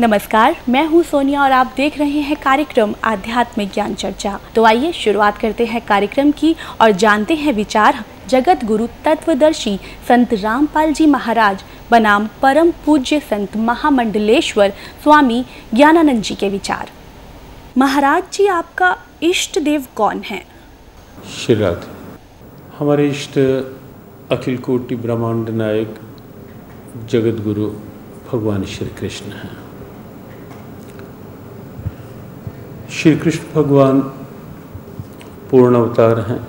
नमस्कार, मैं हूँ सोनिया और आप देख रहे हैं कार्यक्रम आध्यात्मिक ज्ञान चर्चा। तो आइए शुरुआत करते हैं कार्यक्रम की और जानते हैं विचार जगत गुरु तत्वदर्शी संत रामपाल जी महाराज, बनाम परम पूज्य संत महामंडलेश्वर स्वामी ज्ञानानंद जी के विचार। महाराज जी, आपका इष्ट देव कौन है? श्री हमारे इष्ट अखिल कोटि ब्रह्मांड नायक जगत गुरु भगवान श्री कृष्ण हैं। श्री कृष्ण भगवान पूर्ण अवतार हैं।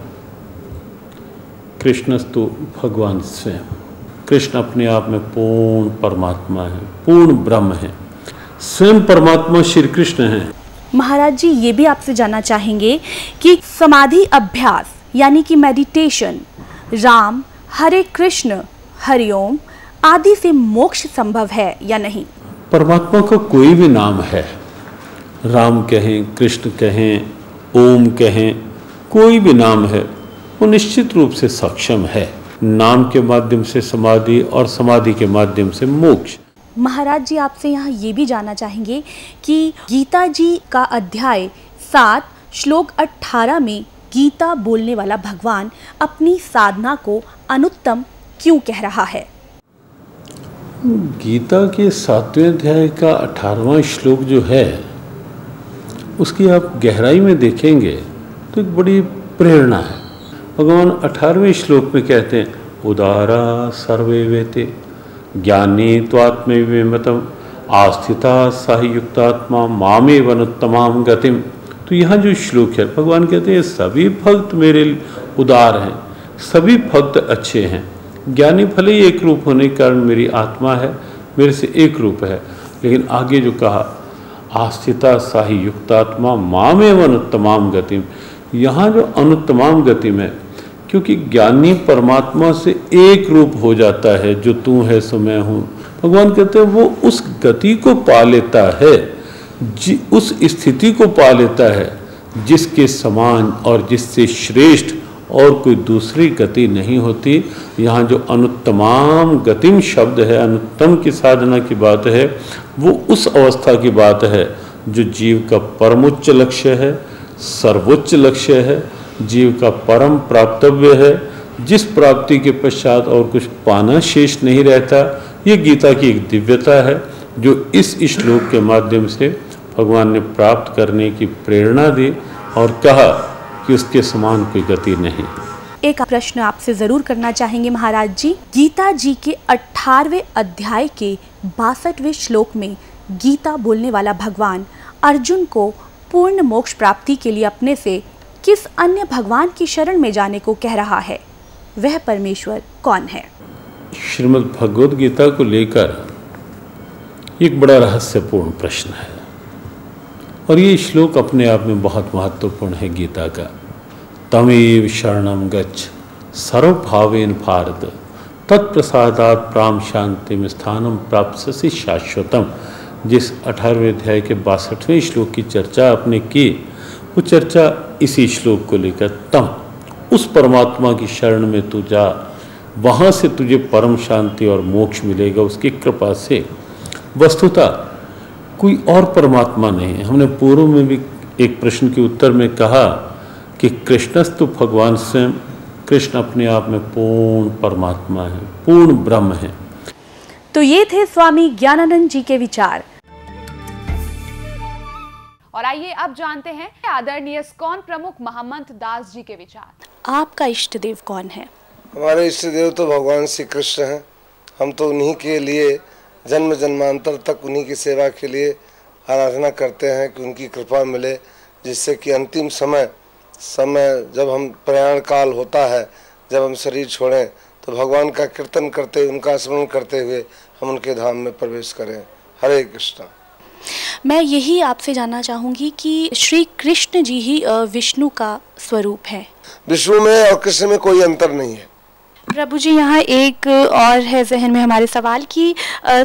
कृष्णस्तु भगवान स्वयं। कृष्ण अपने आप में पूर्ण परमात्मा है पूर्ण ब्रह्म है। स्वयं परमात्मा श्री कृष्ण है। महाराज जी ये भी आपसे जानना चाहेंगे कि समाधि अभ्यास यानी कि मेडिटेशन राम हरे कृष्ण हरिओम आदि से मोक्ष संभव है या नहीं? परमात्मा का कोई भी नाम है राम कहें कृष्ण कहें ओम कहें कोई भी नाम है वो निश्चित रूप से सक्षम है। नाम के माध्यम से समाधि और समाधि के माध्यम से मोक्ष। महाराज जी आपसे यहाँ ये भी जानना चाहेंगे कि गीता जी का अध्याय सात श्लोक अट्ठारह में गीता बोलने वाला भगवान अपनी साधना को अनुत्तम क्यों कह रहा है? गीता के सातवें अध्याय का अठारहवां श्लोक जो है उसकी आप गहराई में देखेंगे तो एक बड़ी प्रेरणा है। भगवान अठारहवें श्लोक में कहते हैं, उदारा सर्वे वेते, ज्ञानी त्वात्मतम आस्थिता सहयुक्तात्मा मामे वनुत्तमाम गतिम। तो यहाँ जो श्लोक है, भगवान कहते हैं, सभी भक्त मेरे उदार हैं, सभी भक्त अच्छे हैं। ज्ञानी भले ही एक रूप होने के कारण मेरी आत्मा है, मेरे से एक रूप है, लेकिन आगे जो कहा आस्थिता साही युक्तात्मा माम एवं अनुत्तमाम गतिम यहाँ जो अनुत्तमाम गति में क्योंकि ज्ञानी परमात्मा से एक रूप हो जाता है, जो तू है सो मैं हूँ। भगवान कहते हैं, वो उस गति को पा लेता है उस स्थिति को पा लेता है, जिसके समान और जिससे श्रेष्ठ और कोई दूसरी गति नहीं होती। यहाँ जो अनुत्तमाम गतिम शब्द है, अनुत्तम की साधना की बात है, वो उस अवस्था की बात है जो जीव का परमोच्च लक्ष्य है, सर्वोच्च लक्ष्य है, जीव का परम प्राप्तव्य है। जिस प्राप्ति के पश्चात और कुछ पाना शेष नहीं रहता, ये गीता की एक दिव्यता है, जो इस श्लोक के माध्यम से भगवान ने प्राप्त करने की प्रेरणा दी और कहा कि उसके समान कोई गति नहीं। एक प्रश्न आपसे ज़रूर करना चाहेंगे महाराज जी। गीता जी के अठारवे अध्याय के बासठवें श्लोक में गीता बोलने वाला भगवान अर्जुन को पूर्ण मोक्ष प्राप्ति के लिए अपने से किस अन्य भगवान की शरण में जाने को कह रहा है? वह परमेश्वर कौन है? श्रीमद् भगवद गीता को लेकर एक बड़ा रहस्यपूर्ण प्रश्न है। और ये श्लोक अपने आप में बहुत महत्वपूर्ण है गीता का। तमेव शरणम गच्छ। सर्वभावेन भारत। तत्प्रसादात प्राम शांति में स्थानम प्राप्त शाश्वतम। जिस अठारहवें अध्याय के बासठवें श्लोक की चर्चा आपने की, वो चर्चा इसी श्लोक को लेकर तम। उस परमात्मा की शरण में तू जा। वहाँ से तुझे परम शांति और मोक्ष मिलेगा उसकी कृपा से। वस्तुता, कोई और परमात्मा नहीं। हमने पूर्व में भी एक प्रश्न के उत्तर में कहा कि कृष्णस्तु भगवान स्वयं कृष्ण अपने आप में पूर्ण परमात्मा है पूर्ण ब्रह्म है। तो ये थे स्वामी ज्ञानानंद जी के विचार। और आइए अब जानते हैं आदरणीय स्कॉन प्रमुख महम्मद दास जी के विचार। आपका इष्ट देव कौन है? हमारे इष्ट देव तो भगवान श्री कृष्ण हैं। हम तो उन्हीं के लिए जन्म जन्मांतर तक उन्हीं की सेवा के लिए आराधना करते हैं कि उनकी कृपा मिले जिससे कि अंतिम समय समय जब हम प्रयाण काल होता है जब हम शरीर छोड़ें तो भगवान का कीर्तन करते उनका स्मरण करते हुए हम उनके धाम में प्रवेश करें। हरे कृष्णा। मैं यही आपसे जानना चाहूँगी कि श्री कृष्ण जी ही विष्णु का स्वरूप है। विष्णु में और कृष्ण में कोई अंतर नहीं है। प्रभु जी यहाँ एक और है जहन में हमारे सवाल कि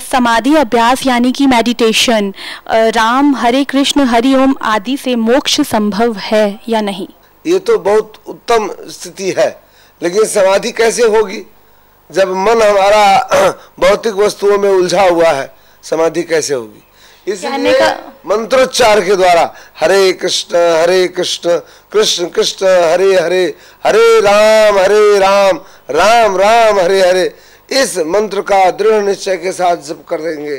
समाधि अभ्यास यानी कि मेडिटेशन राम हरे कृष्ण हरि ओम आदि से मोक्ष संभव है या नहीं? ये तो बहुत उत्तम स्थिति है। लेकिन समाधि कैसे होगी? जब मन हमारा भौतिक वस्तुओं में उलझा हुआ है समाधि कैसे होगी? इसलिए मंत्रोच्चार के द्वारा हरे कृष्ण हरे कृष्ण कृष्ण कृष्ण हरे हरे हरे राम हरे राम राम राम हरे हरे इस मंत्र का दृढ़ निश्चय के साथ जप कर देंगे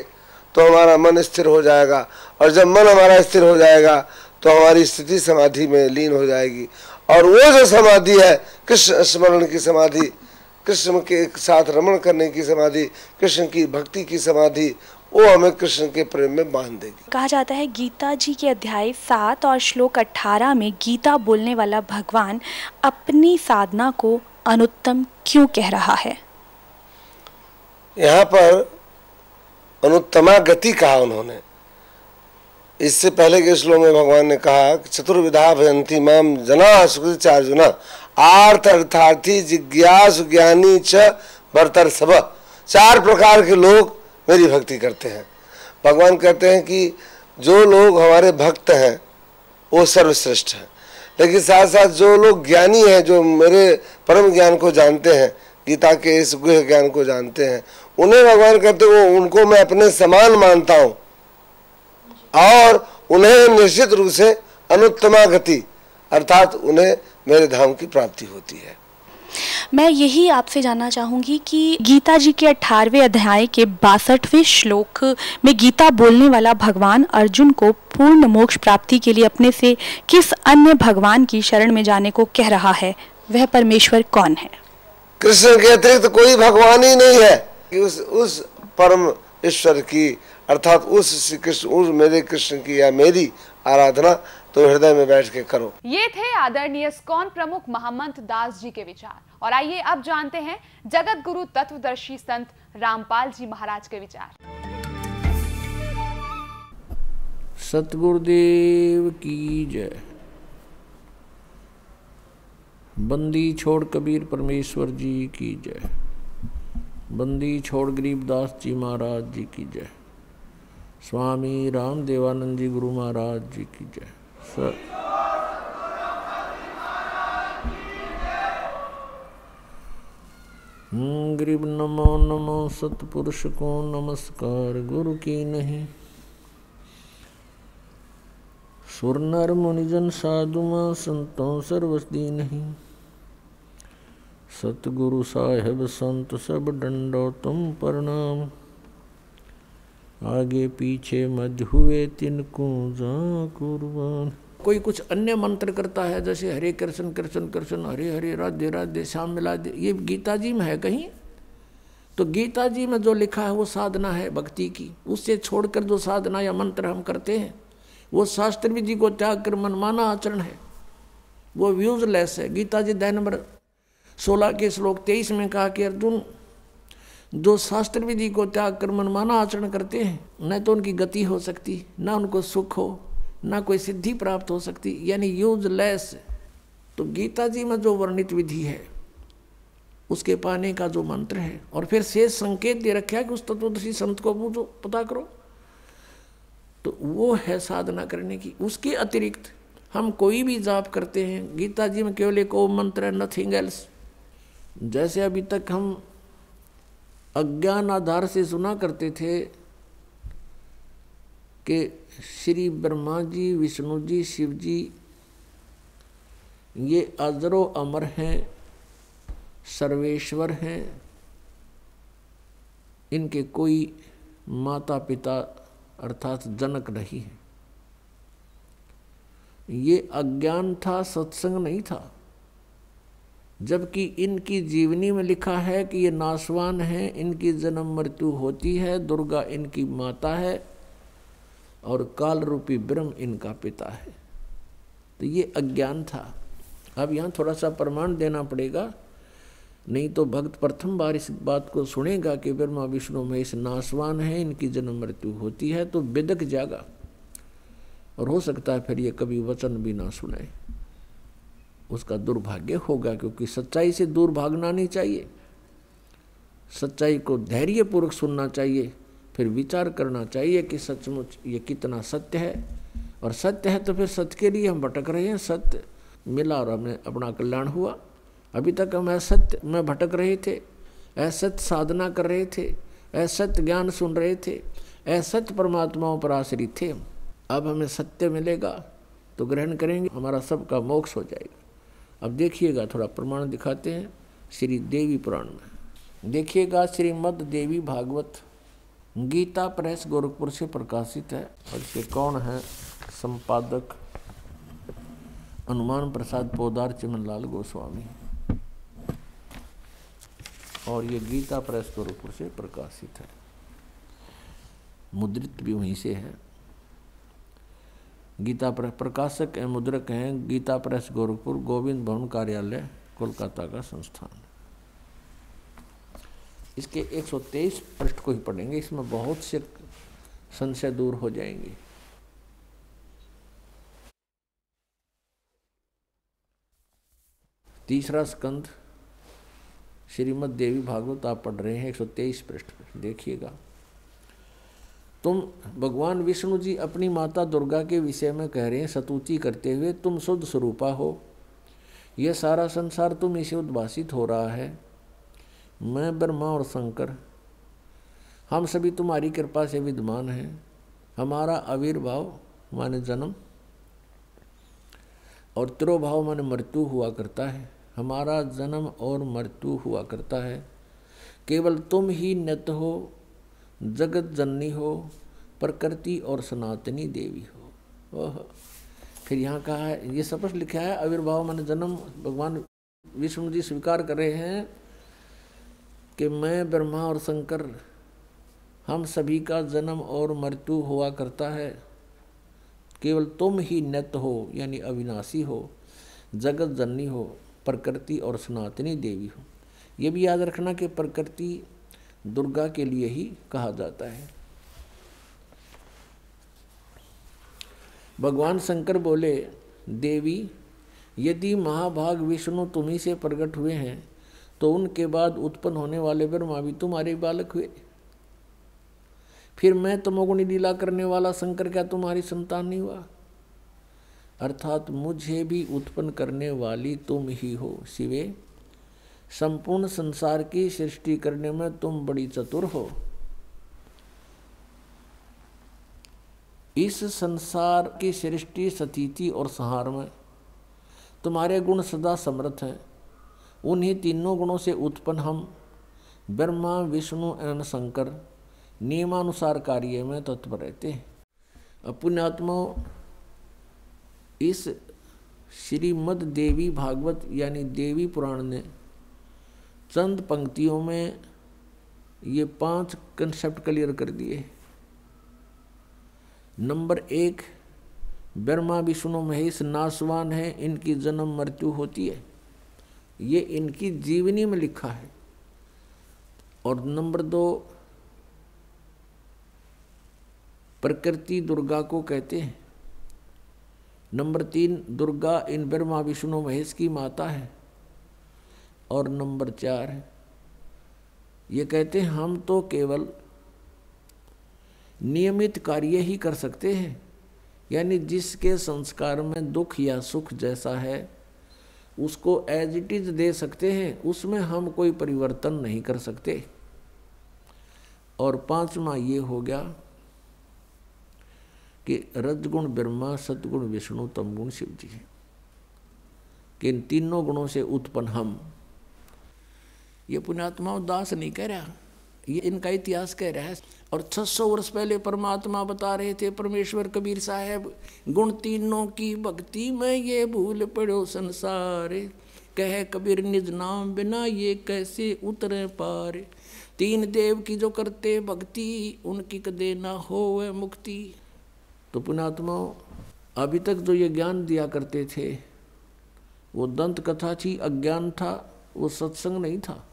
तो हमारा मन स्थिर हो जाएगा। और जब मन हमारा स्थिर हो जाएगा तो हमारी स्थिति समाधि में लीन हो जाएगी। और वो जो समाधि है कृष्ण स्मरण की समाधि कृष्ण के साथ रमण करने की समाधि कृष्ण की भक्ति की समाधि वो हमें कृष्ण के प्रेम में बाँध देगी। कहा जाता है गीता जी के अध्याय सात और श्लोक अठारह में गीता बोलने वाला भगवान अपनी साधना को अनुत्तम क्यों कह रहा है? यहाँ पर अनुत्तमा गति कहा उन्होंने। इससे पहले के श्लोक में भगवान ने कहा चतुर्विधा भयंती माम जना सुकृत आर्थ अर्थार्थी जिज्ञास ज्ञानी च भरतर सब। चार प्रकार के लोग मेरी भक्ति करते हैं। भगवान कहते हैं कि जो लोग हमारे भक्त हैं, वो सर्वश्रेष्ठ हैं। लेकिन साथ साथ जो लोग ज्ञानी हैं, जो मेरे परम ज्ञान को जानते हैं, गीता के इस गुह ज्ञान को जानते हैं, उन्हें भगवान कहते हैं, वो उनको मैं अपने समान मानता हूँ। और उन्हें निश्चित रूप से अनुत्तमा गति अर्थात उन्हें मेरे धाम की प्राप्ति होती है। मैं यही आपसे जानना चाहूँगी कि गीता जी के अठारहवें अध्याय के बासठवें श्लोक में गीता बोलने वाला भगवान अर्जुन को पूर्ण मोक्ष प्राप्ति के लिए अपने से किस अन्य भगवान की शरण में जाने को कह रहा है? वह परमेश्वर कौन है? कृष्ण के अतिरिक्त तो कोई भगवान ही नहीं है कि उस उस परम ईश्वर की अर्थात उस श्री कृष्ण उस मेरे कृष्ण की या मेरी आराधना तो हृदय में बैठ के करो। ये थे आदरणीय स्कॉन प्रमुख महमंत दास जी के विचार। और आइए अब जानते हैं जगत गुरु तत्वदर्शी संत रामपाल जी महाराज के विचार। सतगुरुदेव की जय। बंदी छोड़ कबीर परमेश्वर जी की जय। बंदी छोड़ गरीबदास जी महाराज जी की जय। स्वामी राम देवानंद जी गुरु महाराज जी की जय। गरीब नमो नमो सतपुरुष को नमस्कार, गुरु की नहीं। सुर नर मुनिजन साधुमा संतों सर्वस्दी नहीं। सतगुरु साहेब संत सब डंडो तुम प्रणाम। आगे पीछे मध्य हुए तिनको जा कुर्बान। कोई कुछ अन्य मंत्र करता है, जैसे हरे कृष्ण कृष्ण कृष्ण, हरे हरे, राधे राधे, श्याम मिला दे ये गीता जी में है कहीं? तो गीता जी में जो लिखा है, वो साधना है भक्ति की। उससे छोड़कर जो साधना या मंत्र हम करते हैं, वो शास्त्र विधि को त्याग कर मनमाना आचरण है। वो यूजलेस है। गीता जी दह नंबर सोलह के श्लोक तेईस में कहा कि, अर्जुन जो शास्त्र विधि को त्याग कर मनमाना आचरण करते हैं। न तो उनकी गति हो सकती, न उनको सुख हो, न कोई सिद्धि प्राप्त हो सकती, यानी यूजलेस तो गीता जी में जो वर्णित विधि है, उसके पाने का जो मंत्र है, और फिर शेष संकेत दे रखा है कि उस तत्वदर्शी संत को पूछो, पता करो। तो वो है साधना करने की। उसके अतिरिक्त हम कोई भी जाप करते हैं। गीता जी में केवल एक ओम मंत्र है नथिंग एल्स जैसे अभी तक हम अज्ञान आधार से सुना करते थे कि श्री ब्रह्मा जी, विष्णु जी, शिव जी, ये अजरो अमर हैं, सर्वेश्वर हैं, इनके कोई माता पिता अर्थात जनक नहीं है। ये अज्ञान था, सत्संग नहीं था। जबकि इनकी जीवनी में लिखा है कि ये नासवान हैं, इनकी जन्म मृत्यु होती है, दुर्गा इनकी माता है और काल रूपी ब्रह्म इनका पिता है। तो ये अज्ञान था। अब यहाँ थोड़ा सा प्रमाण देना पड़ेगा। नहीं तो भक्त प्रथम बार इस बात को सुनेगा कि ब्रह्मा विष्णु में इस नासवान है, इनकी जन्म मृत्यु होती है तो बिदक जागा। और हो सकता है फिर ये कभी वचन भी ना सुने उसका दुर्भाग्य होगा क्योंकि सच्चाई से दूर भागना नहीं चाहिए। सच्चाई को धैर्यपूर्वक सुनना चाहिए, फिर विचार करना चाहिए कि सचमुच ये कितना सत्य है। और सत्य है तो फिर सत्य के लिए हम भटक रहे हैं, सत्य मिला और हमें अपना कल्याण हुआ। अभी तक हम असत्य में भटक रहे थे, असत्य साधना कर रहे थे, असत्य ज्ञान सुन रहे थे, असत्य परमात्माओं पर आश्रित थे अब हमें सत्य मिलेगा तो ग्रहण करेंगे, हमारा सबका मोक्ष हो जाएगा। अब देखिएगा, थोड़ा प्रमाण दिखाते हैं, श्री देवी पुराण में। देखिएगा, श्रीमद देवी भागवत, गीता प्रेस गोरखपुर से प्रकाशित है, और इसके कौन है? संपादक हनुमान प्रसाद पोदार चिमनलाल गोस्वामी। और ये गीता प्रेस गोरखपुर से प्रकाशित है। मुद्रित भी वहीं से है। गीता प्रेस प्रकाशक एवं मुद्रक हैं गीता प्रेस गोरखपुर, गोविंद भवन कार्यालय, कोलकाता का संस्थान। इसके 123 पृष्ठ को ही पढ़ेंगे, इसमें बहुत से संशय दूर हो जाएँगे। तीसरा स्कंध श्रीमद देवी भागवत आप पढ़ रहे हैं 123 पृष्ठ, देखिएगा। तुम भगवान विष्णु जी अपनी माता दुर्गा के विषय में कह रहे हैं सतुति करते हुए तुम शुद्ध स्वरूपा हो। यह सारा संसार तुम इसे उद्भाषित हो रहा है। मैं, ब्रह्मा और शंकर, हम सभी तुम्हारी कृपा से विद्यमान हैं। हमारा आविर्भाव माने जन्म और त्रोभाव माने मृत्यु हुआ करता है। हमारा जन्म और मृत्यु हुआ करता है। केवल तुम ही नित हो जगत जननी हो, प्रकृति और सनातनी देवी हो। ओह। फिर यहाँ कहा है, ये स्पष्ट लिखा है, आविर्भाव मन जन्म। भगवान विष्णु जी स्वीकार कर रहे हैं कि मैं, ब्रह्मा और शंकर, हम सभी का जन्म और मृत्यु हुआ करता है। केवल तुम ही नत हो, यानी अविनाशी हो, जगत जननी हो, प्रकृति और सनातनी देवी हो। ये भी याद रखना कि प्रकृति दुर्गा के लिए ही कहा जाता है। भगवान शंकर बोले, देवी, यदि महाभाग विष्णु तुम्ही से प्रकट हुए हैं तो उनके बाद उत्पन्न होने वाले ब्रह्मा भी तुम्हारे बालक हुए। फिर मैं तमोगुणी लीला करने वाला शंकर क्या तुम्हारी संतान नहीं हुआ? अर्थात मुझे भी उत्पन्न करने वाली तुम ही हो, शिवे। संपूर्ण संसार की सृष्टि करने में तुम बड़ी चतुर हो। इस संसार की सृष्टि सतीति और संहार में तुम्हारे गुण सदा समर्थ हैं। उन्हीं तीनों गुणों से उत्पन्न हम ब्रह्मा, विष्णु एवं शंकर नियमानुसार कार्य में तत्पर रहते हैं। पुण्यात्मा इस श्रीमद देवी भागवत यानी देवी पुराण ने चंद पंक्तियों में ये पाँच कंसेप्ट क्लियर कर दिए। नंबर एक, ब्रह्मा विष्णु महेश नासवान है, इनकी जन्म मृत्यु होती है। ये इनकी जीवनी में लिखा है। और नंबर दो, प्रकृति दुर्गा को कहते हैं। नंबर तीन, दुर्गा इन ब्रह्मा विष्णु महेश की माता है। और नंबर चार ये कहते हैं, हम तो केवल नियमित कार्य ही कर सकते हैं, यानी जिसके संस्कार में दुख या सुख जैसा है, उसको एज इट इज़ दे सकते हैं, उसमें हम कोई परिवर्तन नहीं कर सकते। और पांचवा ये हो गया कि रजगुण ब्रह्मा सतगुण विष्णु, तमगुण शिव जी कि इन तीनों गुणों से उत्पन्न हम ये पुण्यात्मा उदास नहीं कह रहा। ये इनका इतिहास कह रहा है। और 600 वर्ष पहले परमात्मा बता रहे थे, परमेश्वर कबीर साहब, गुण तीनों की भक्ति में ये भूल पड़ो संसार। कह कबीर, निज नाम बिना ये कैसे उतरे पार? तीन देव की जो करते भक्ति, उनकी कदे ना हो मुक्ति। तो पुणात्मा अभी तक जो ये ज्ञान दिया करते थे, वो दंत कथा थी, अज्ञान था, वो सत्संग नहीं था।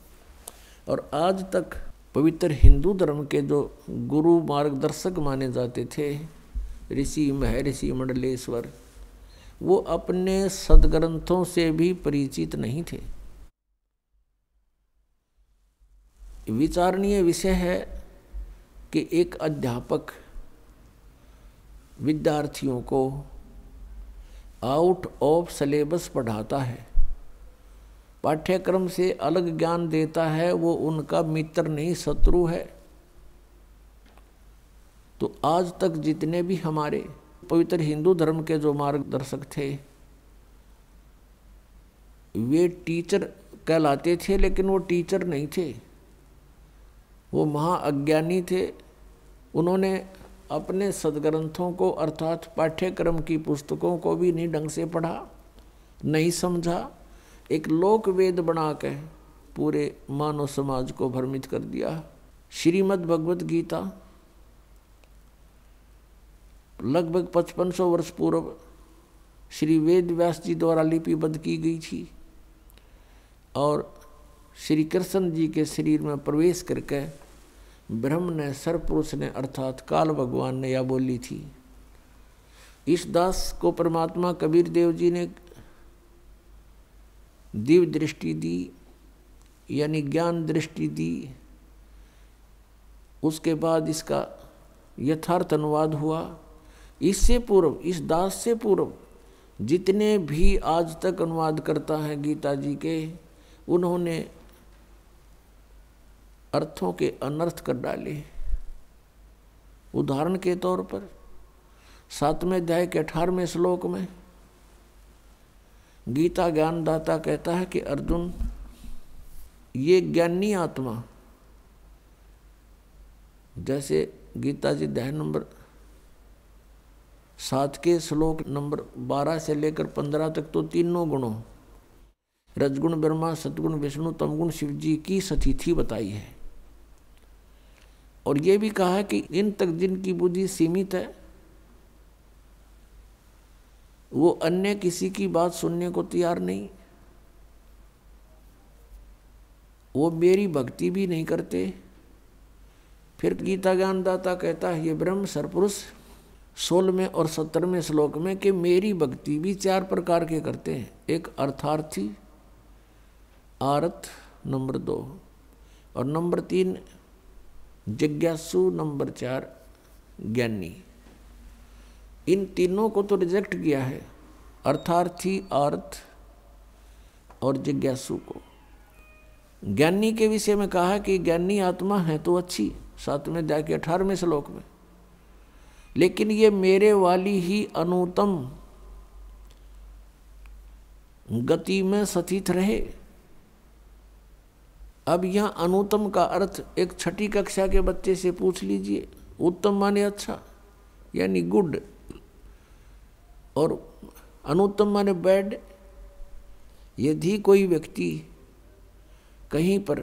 और आज तक पवित्र हिंदू धर्म के जो गुरु मार्गदर्शक माने जाते थे, ऋषि महर्षि मंडलेश्वर, वो अपने सदग्रंथों से भी परिचित नहीं थे। विचारणीय विषय है कि एक अध्यापक विद्यार्थियों को आउट ऑफ़ सिलेबस पढ़ाता है। पाठ्यक्रम से अलग ज्ञान देता है, वो उनका मित्र नहीं, शत्रु है। तो आज तक जितने भी हमारे पवित्र हिंदू धर्म के जो मार्गदर्शक थे, वे टीचर कहलाते थे, लेकिन वो टीचर नहीं थे। वो महाअज्ञानी थे। उन्होंने अपने सदग्रंथों को, अर्थात पाठ्यक्रम की पुस्तकों को भी नहीं ढंग से पढ़ा, नहीं समझा। एक लोक वेद बना के पूरे मानव समाज को भ्रमित कर दिया श्रीमद् भगवत गीता लगभग पचपन सौ वर्ष पूर्व श्री वेद व्यास जी द्वारा लिपिबद्ध की गई थी और श्री कृष्ण जी के शरीर में प्रवेश करके ब्रह्म ने सर्वपुरुष ने अर्थात काल भगवान ने यह बोली थी। इस दास को परमात्मा कबीर देव जी ने दिव्य दृष्टि दी, यानी ज्ञान दृष्टि दी, उसके बाद इसका यथार्थ अनुवाद हुआ। इससे पूर्व, इस दास से पूर्व, जितने भी आज तक अनुवाद करता है गीता जी के, उन्होंने अर्थों के अनर्थ कर डाले। उदाहरण के तौर पर, सातवें अध्याय के अठारहवें श्लोक में गीता ज्ञानदाता कहता है कि अर्जुन, ये ज्ञानी आत्मा, जैसे गीता जी अध्याय नंबर सात के श्लोक नंबर बारह से लेकर पंद्रह तक तो तीनों गुणों, रजगुण ब्रह्मा, सतगुण विष्णु, तमगुण शिव जी की सतिथि बताई है। और ये भी कहा है कि इन तक जिनकी बुद्धि सीमित है वो अन्य किसी की बात सुनने को तैयार नहीं। वो मेरी भक्ति भी नहीं करते। फिर गीता ज्ञानदाता कहता है, ये ब्रह्म सरपुरुष सोलहवें और सत्तरवें श्लोक में कि मेरी भक्ति भी चार प्रकार के करते हैं। एक अर्थार्थी आरत नंबर दो। और नंबर तीन, जिज्ञासु, नंबर चार, ज्ञानी। इन तीनों को तो रिजेक्ट किया है। अर्थार्थी अर्थ और जिज्ञासु को। ज्ञानी के विषय में कहा कि ज्ञानी आत्मा है तो अच्छी सातवें अध्याय अठारहवें श्लोक में। लेकिन ये मेरे वाली ही अनुतम गति में सतीत रहे। अब यह अनुतम का अर्थ एक छठी कक्षा के बच्चे से पूछ लीजिए, उत्तम माने अच्छा यानी गुड। और अनुत्तम माने बैड। यदि कोई व्यक्ति कहीं पर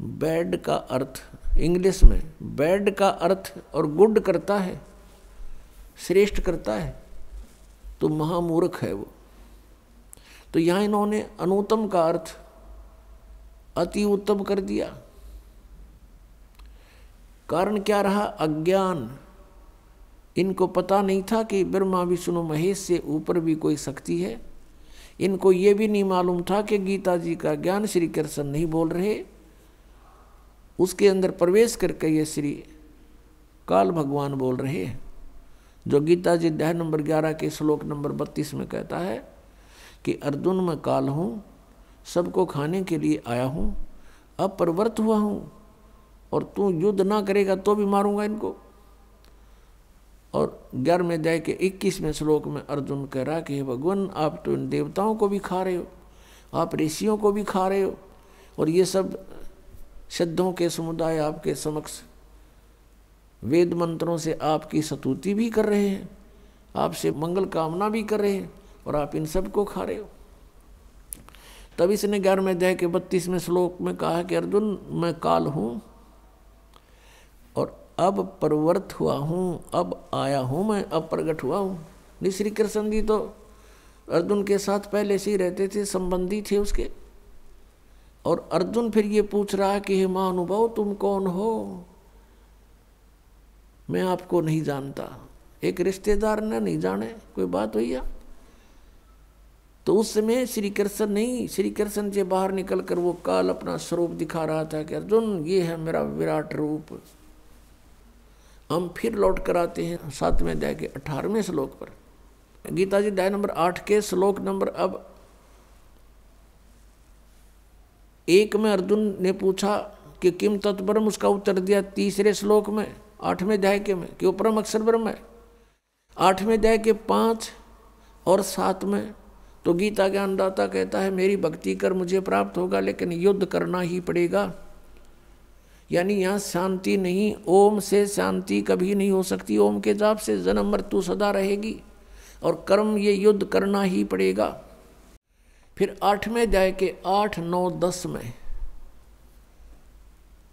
बैड का अर्थ, इंग्लिश में, बैड का अर्थ और गुड करता है, श्रेष्ठ करता है तो महामूर्ख है वो। तो यहाँ इन्होंने अनुत्तम का अर्थ अति उत्तम कर दिया। कारण क्या रहा? अज्ञान। इनको पता नहीं था कि ब्रह्मा, विष्णु, महेश से ऊपर भी कोई शक्ति है। इनको ये भी नहीं मालूम था कि गीता जी का ज्ञान श्री कृष्ण नहीं बोल रहे। उसके अंदर प्रवेश करके ये श्री काल भगवान बोल रहे हैं, जो गीता जी अध्याय नंबर ग्यारह के श्लोक नंबर बत्तीस में कहता है कि, अर्जुन, में काल हूँ, सबको खाने के लिए आया हूँ अब प्रवृत्त हुआ हूँ, और तू युद्ध ना करेगा तो भी मारूँगा इनको। और ग्यारहवें अध्याय के इक्कीसवें श्लोक में अर्जुन कह रहा कि भगवान, आप तो इन देवताओं को भी खा रहे हो, आप ऋषियों को भी खा रहे हो, और ये सब सिद्धों के समुदाय आपके समक्ष वेद मंत्रों से आपकी सतुति भी कर रहे हैं, आपसे मंगल कामना भी कर रहे हैं, और आप इन सबको खा रहे हो। तब इसने ग्यारहवें अध्याय के बत्तीसवें श्लोक में कहा कि, अर्जुन, मैं काल हूँ अब प्रवृत्त हुआ हूँ, अब आया हूँ मैं, अब प्रकट हुआ हूँ। श्री कृष्ण जी तो अर्जुन के साथ पहले से ही रहते थे, संबंधी थे उसके। और अर्जुन फिर ये पूछ रहा है कि, हे महानुभाव, तुम कौन हो? मैं आपको नहीं जानता। एक रिश्तेदार ने नहीं जाने। कोई बात हुई है तो उस समय श्री कृष्ण नहीं श्री कृष्ण से बाहर निकल कर वो काल अपना स्वरूप दिखा रहा था कि, अर्जुन, ये है मेरा विराट रूप। हम फिर लौट कर आते हैं सातवें अध्याय के अठारहवें श्लोक पर। गीता जी अध्याय नंबर आठ के श्लोक नंबर अब एक में अर्जुन ने पूछा कि किम तत्परम उसका उत्तर दिया तीसरे श्लोक में, आठवें अध्याय के में, कि वो परम अक्षर ब्रह्म है। आठवें अध्याय के पाँच और सात में तो गीता ज्ञानदाता कहता है, मेरी भक्ति कर मुझे प्राप्त होगा, लेकिन युद्ध करना ही पड़ेगा। यानी यहाँ शांति नहीं, ओम से शांति कभी नहीं हो सकती। ओम के जाप से जन्म मृत्यु सदा रहेगी और कर्म ये युद्ध करना ही पड़ेगा। फिर आठवें अध्याय के आठ, नौ, दस में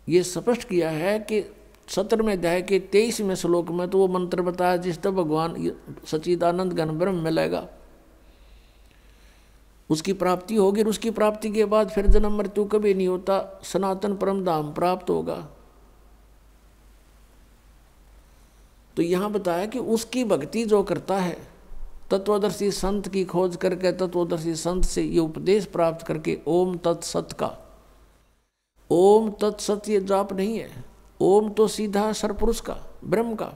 ये स्पष्ट किया है कि सत्रहवें अध्याय के तेईसवें श्लोक में तो वो मंत्र बताया जिस तक भगवान सचिदानंद घन ब्रह्म मिलेगा। उसकी प्राप्ति होगी और उसकी प्राप्ति के बाद फिर जन्म मृत्यु कभी नहीं होता, सनातन परम धाम प्राप्त होगा। तो यहाँ बताया कि उसकी भक्ति जो करता है, तत्वदर्शी संत की खोज करके, तत्वदर्शी संत से ये उपदेश प्राप्त करके, ओम तत्सत का। ओम तत्सत ये जाप नहीं है, ओम तो सीधा सरपुरुष का, ब्रह्म का,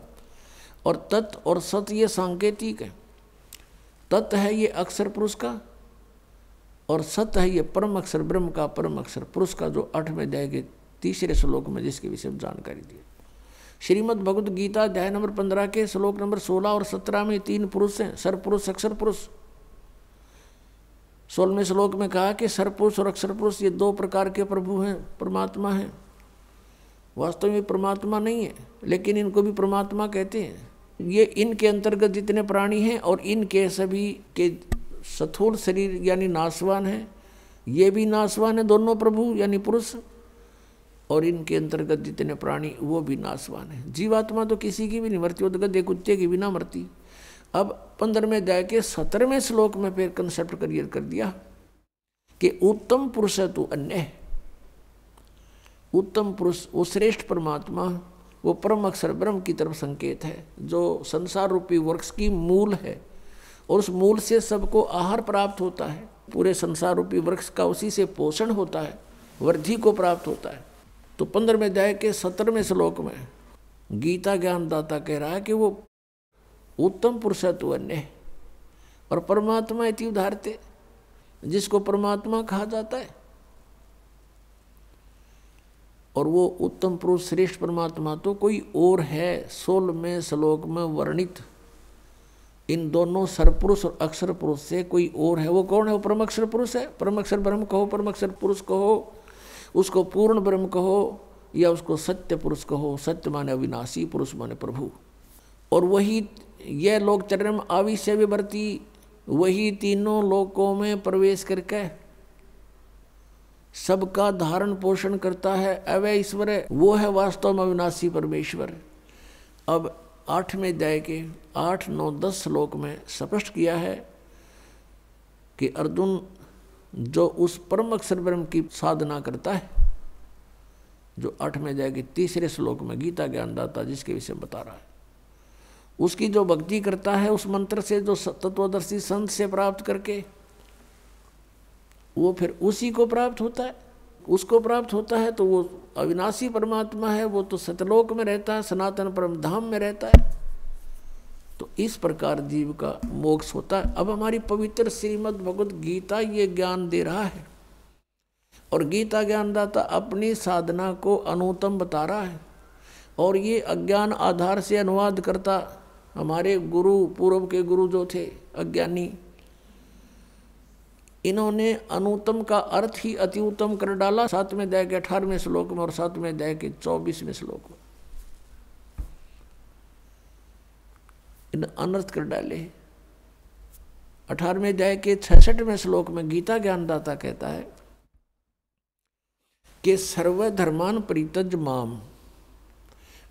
और तत् और सत ये सांकेतिक है। तत् है ये अक्षर पुरुष का और सत्य है, ये परम अक्षर, ब्रह्म का परम अक्षर, पुरुष का जो आठवें अध्याय के तीसरे श्लोक में जिसके विषय में जानकारी दी श्रीमद भगवत गीता अध्याय नंबर पंद्रह के श्लोक नंबर सोलह और सत्रह में तीन पुरुष हैं सर पुरुष अक्षर पुरुष। सोलहवें श्लोक में कहा कि सरपुरुष और अक्षर पुरुष, ये दो प्रकार के प्रभु हैं, परमात्मा हैं। वास्तव में परमात्मा नहीं है, लेकिन इनको भी परमात्मा कहते हैं। ये इनके अंतर्गत जितने प्राणी हैं और इनके सभी के स्थूल शरीर यानी नाशवान है, ये भी नाशवान है दोनों प्रभु यानी पुरुष, और इनके अंतर्गत जितने प्राणी, वो भी नाशवान है। जीवात्मा तो किसी की भी नहीं मरती उदगत एक कुत्ते की भी ना मरती। अब पंद्रहवें अध्याय के सत्रहवें श्लोक में फिर कंसेप्ट क्लियर कर दिया कि उत्तम पुरुष है तो अन्य। उत्तम पुरुष, वो श्रेष्ठ परमात्मा, वो परम अक्षर ब्रह्म की तरफ़ संकेत है, जो संसार रूपी वृक्ष की मूल है। और उस मूल से सबको आहार प्राप्त होता है। पूरे संसार रूपी वृक्ष का उसी से पोषण होता है, वृद्धि को प्राप्त होता है। तो पंद्रहवें अध्याय के सत्रहवें श्लोक में गीता ज्ञानदाता कह रहा है कि वो उत्तम पुरुषत्व अन्य और परमात्मा इति उदाहरते जिसको परमात्मा कहा जाता है। और वो उत्तम पुरुष श्रेष्ठ परमात्मा तो कोई और है, सोलहवें श्लोक में वर्णित। इन दोनों सरपुरुष और अक्षर पुरुष से कोई और है? वो कौन है? वो परम अक्षर पुरुष है। परम अक्षर ब्रह्म कहो, परम अक्षर पुरुष कहो, उसको पूर्ण ब्रह्म कहो या उसको सत्य पुरुष कहो? सत्य माने अविनाशी पुरुष माने प्रभु। और वही यह लोक चरण आविश्य विवर्ती वही तीनों लोकों में प्रवेश करके सबका धारण पोषण करता है। अवय ईश्वर, वो है वास्तव में अविनाशी परमेश्वर। अब आठवें अध्याय के आठ, नौ, दस श्लोक में स्पष्ट किया है कि अर्जुन जो उस परम अक्षर ब्रह्म की साधना करता है, जो आठवें अध्याय के तीसरे श्लोक में गीता ज्ञानदाता जिसके विषय बता रहा है, उसकी जो भक्ति करता है, उस मंत्र से जो तत्वदर्शी संत से प्राप्त करके, वो फिर उसी को प्राप्त होता है। उसको प्राप्त होता है तो वो अविनाशी परमात्मा है, वो तो सतलोक में रहता है, सनातन परम धाम में रहता है। तो इस प्रकार जीव का मोक्ष होता है। अब हमारी पवित्र श्रीमद भगवत गीता ये ज्ञान दे रहा है। और गीता ज्ञानदाता अपनी साधना को अनुतम बता रहा है। और ये अज्ञान आधार से अनुवाद करता हमारे गुरु, पूर्व के गुरु जो थे, अज्ञानी इन्होंने अनुतम का अर्थ ही अति उत्तम कर डाला सातवें दया के अठारहवें श्लोक में और सातवें दया के चौबीसवें श्लोक में। इन अनर्थ कर डाले। अठारहवें अध्याय के छठवें श्लोक में गीता ज्ञानदाता कहता है कि सर्वधर्मान परितज माम,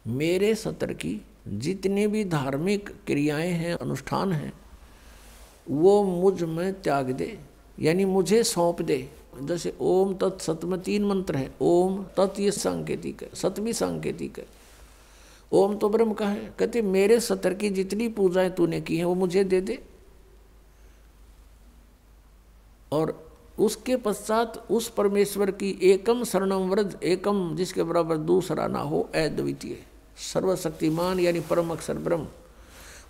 मेरे सत्र की जितनी भी धार्मिक क्रियाएँ हैं, अनुष्ठान हैं, वो मुझमें त्याग दे। यानी मुझे सौंप दे। जैसे ओम तत् सत में तीन मंत्र है। ओम तत् ये सांकेतिक है सतवी सांकेतिक है। ओम तो ब्रह्म का है। कहते मेरे सतर की जितनी पूजाएँ तूने की हैं, वो मुझे दे दे। और उसके पश्चात उस परमेश्वर की एकम शरणम व्रज, एकम जिसके बराबर दूसरा ना हो, अद्वितीय। सर्वशक्तिमान यानी परम अक्षर ब्रह्म।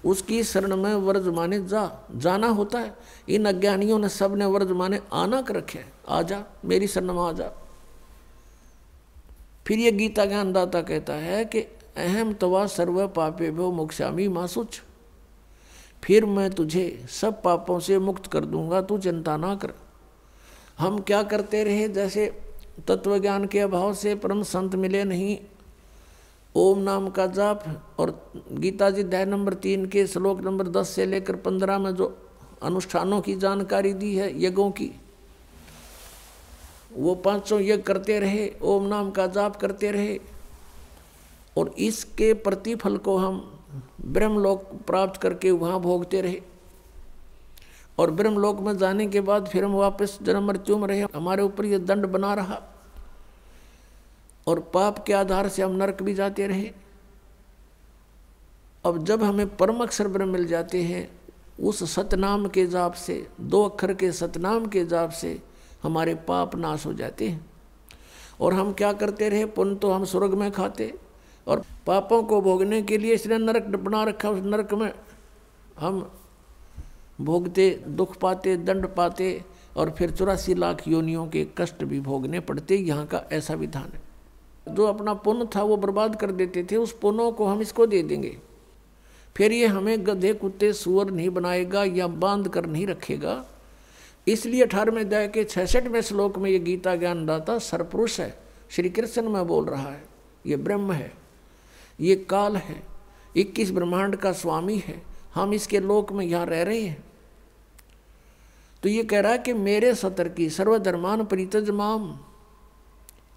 उसकी शरण में वर्ज माने जा, जाना होता है। इन अज्ञानियों ने सबने वर्ज माने आना कर रखे आ जा मेरी शरण में आ जा फिर ये गीता ज्ञानदाता कहता है कि, अहम तवा सर्व पापे भो मुक्षामी मासुच फिर मैं तुझे सब पापों से मुक्त कर दूँगा, तू चिंता ना कर। हम क्या करते रहे जैसे तत्व ज्ञान के अभाव से परम संत मिले नहीं ओम नाम का जाप और गीता जी अध्याय नंबर तीन के श्लोक नंबर दस से लेकर पंद्रह में जो अनुष्ठानों की जानकारी दी है, यज्ञों की, वो पाँचों यज्ञ करते रहे, ओम नाम का जाप करते रहे और इसके प्रतिफल को हम ब्रह्मलोक प्राप्त करके वहाँ भोगते रहे। और ब्रह्मलोक में जाने के बाद फिर हम वापस जन्म मृत्यु में रहे। हमारे ऊपर ये दंड बना रहा। और पाप के आधार से हम नरक भी जाते रहे। अब जब हमें परम अक्षर ब्रह्म मिल जाते हैं, उस सतनाम के जाप से, दो अक्षर के सतनाम के जाप से हमारे पाप नाश हो जाते हैं। और हम क्या करते रहे? पुण्य तो हम स्वर्ग में खाते। और पापों को भोगने के लिए इसने नरक बना रखा। उस नरक में हम भोगते, दुख पाते, दंड पाते और फिर चौरासी लाख योनियों के कष्ट भी भोगने पड़ते। यहाँ का ऐसा विधान है। जो अपना पुण्य था वो बर्बाद कर देते थे, उस पुण्यों को हम इसको दे देंगे। फिर ये हमें गधे, कुत्ते, सुअर नहीं बनाएगा या बाँध कर नहीं रखेगा। इसलिए अठारहवें अध्याय के छसठवें श्लोक में ये गीता ज्ञान दाता सरपुरुष है श्री कृष्ण में बोल रहा है, ये ब्रह्म है, ये काल है, इक्कीस ब्रह्मांड का स्वामी है, हम इसके लोक में यहाँ रह रहे हैं। तो ये कह रहा है कि मेरे सतर की सर्वधर्मान, परितज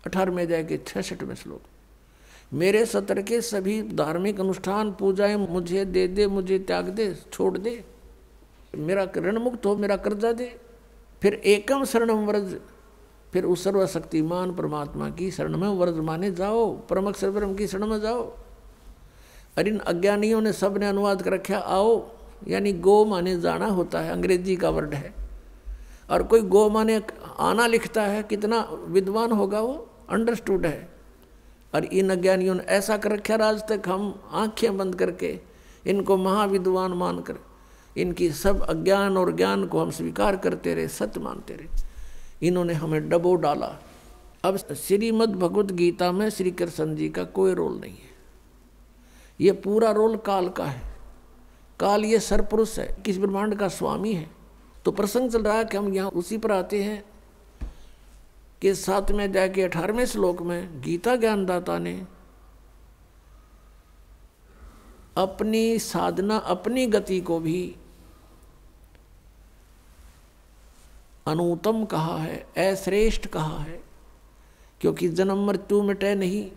अठारहवें अध्याय के छठवें श्लोक। मेरे सत्र के सभी धार्मिक अनुष्ठान पूजाएँ मुझे दे दे, मुझे त्याग दे, छोड़ दे। मेरा ऋण मुक्त हो, मेरा कर्जा दे। फिर एकम शरणम व्रज, फिर उस सर्वशक्तिमान परमात्मा की शरण में व्रज माने जाओ परमक सर्वरम की शरण में जाओ। अरे इन अज्ञानियों ने सबने अनुवाद कर रखा, आओ, यानी गो माने जाना होता है, अंग्रेज़ी का वर्ड है। और कोई गो माने आना लिखता है, कितना विद्वान होगा वो? अंडरस्टूड है। और इन अज्ञानियों ने ऐसा कर रखा आज तक हम आँखें बंद करके इनको महाविद्वान मानकर इनकी सब अज्ञान और ज्ञान को हम स्वीकार करते रहे, सत्य मानते रहे। इन्होंने हमें डबो डाला। अब श्रीमद् भगवत गीता में श्री कृष्ण जी का कोई रोल नहीं है। ये पूरा रोल काल का है। काल ये सरपुरुष है, किस ब्रह्मांड का स्वामी है। तो प्रसंग चल रहा है कि हम यहाँ उसी पर आते हैं। कि साथ में जाके अठारहवें श्लोक में गीता ज्ञानदाता ने अपनी साधना, अपनी गति को भी अनुतम कहा है, अश्रेष्ठ कहा है। क्योंकि जन्म मृत्यु मिटे नहीं,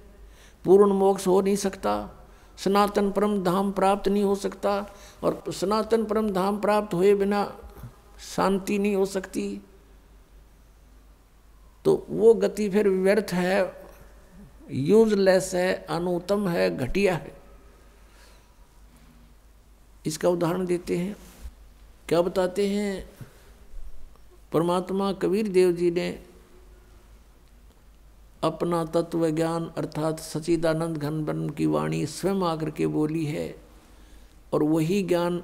पूर्ण मोक्ष हो नहीं सकता, सनातन परम धाम प्राप्त नहीं हो सकता, और सनातन परम धाम प्राप्त हुए बिना शांति नहीं हो सकती। तो वो गति फिर व्यर्थ है यूजलेस है अनुत्तम है, घटिया है। इसका उदाहरण देते हैं। क्या बताते हैं? परमात्मा कबीर देव जी ने अपना तत्व ज्ञान अर्थात सचिदानंद घन ब्रह्म की वाणी स्वयं आकर के बोली है और वही ज्ञान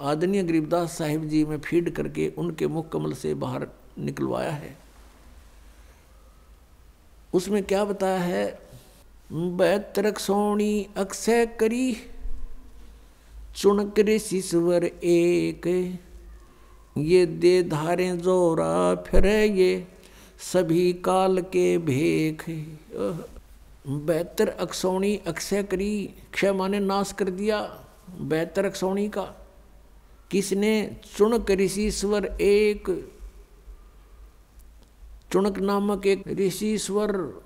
आदरणीय गरीबदास साहिब जी में फ़ीड करके उनके मुख कमल से बाहर निकलवाया है। उसमें क्या बताया है? बहत्तर सोनी अक्षय करी, चुनक ऋषिश्वर एक। ये दे धारे जोरा फिर ये सभी काल के भेख। बेहतर अक्षौणी अक्षय करी, क्षय माने नाश कर दिया बेहतर अक्षौणी का। किसने? चुनक ऋषिश्वर एक। चुणक नामक एक ऋषिश्वर,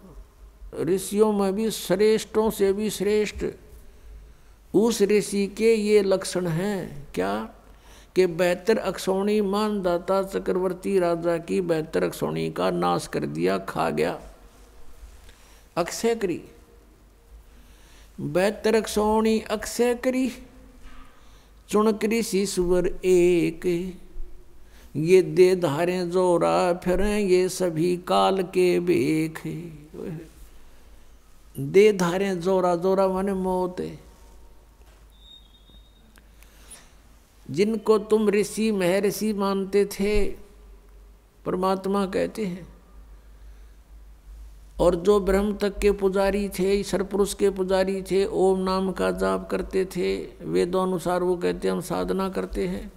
ऋषियों में भी श्रेष्ठों से भी श्रेष्ठ। उस ऋषि के ये लक्षण हैं, क्या? कि बेहतर अक्षौणी, मानदाता चक्रवर्ती राजा की बेहतर अक्षौणी का नाश कर दिया, खा गया। अक्षय करी बेहतर अक्षौणी अक्षय करी चुणक ऋषि सुवर एक ये दे धारे जोरा, फिर ये सभी काल के बेख। दे धारे जोरा जोरा माने मौत। जिनको तुम ऋषि, महर्षि मानते थे, परमात्मा कहते हैं, और जो ब्रह्म तक के पुजारी थे, ईश्वर पुरुष के पुजारी थे, ओम नाम का जाप करते थे, वेदों अनुसार वो कहते हैं, हम साधना करते हैं।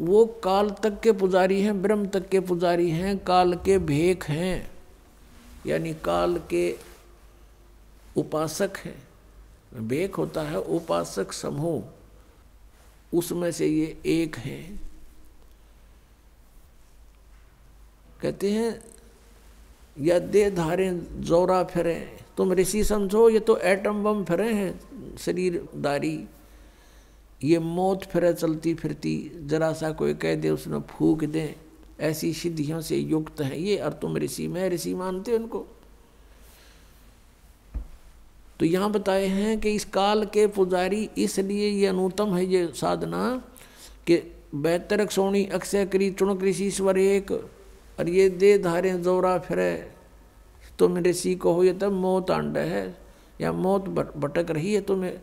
वो काल तक के पुजारी हैं, ब्रह्म तक के पुजारी हैं, काल के भेक हैं, यानी काल के उपासक हैं। भेक होता है उपासक समूह, उसमें से ये एक हैं। कहते हैं, या दे धारे जोरा फिरे, तुम ऋषि समझो, ये तो एटम बम फिरे हैं, शरीरदारी ये मौत फिर चलती फिरती, जरा सा कोई कह दे, उसने फूक दे। ऐसी सिद्धियों से युक्त है ये, और तुम ऋषि, मैं ऋषि मानते उनको। तो यहाँ बताए हैं कि इस काल के पुजारी इसलिए ये अनुतम है ये साधना, कि बेहतर सोनी, अक्षय करी, चुणक ऋषि स्वर एक, और ये दे धारे जोरा फिरे। तुम ऋषि को हो ये तब मौत आंड है, या मौत भटक रही है तुम्हें।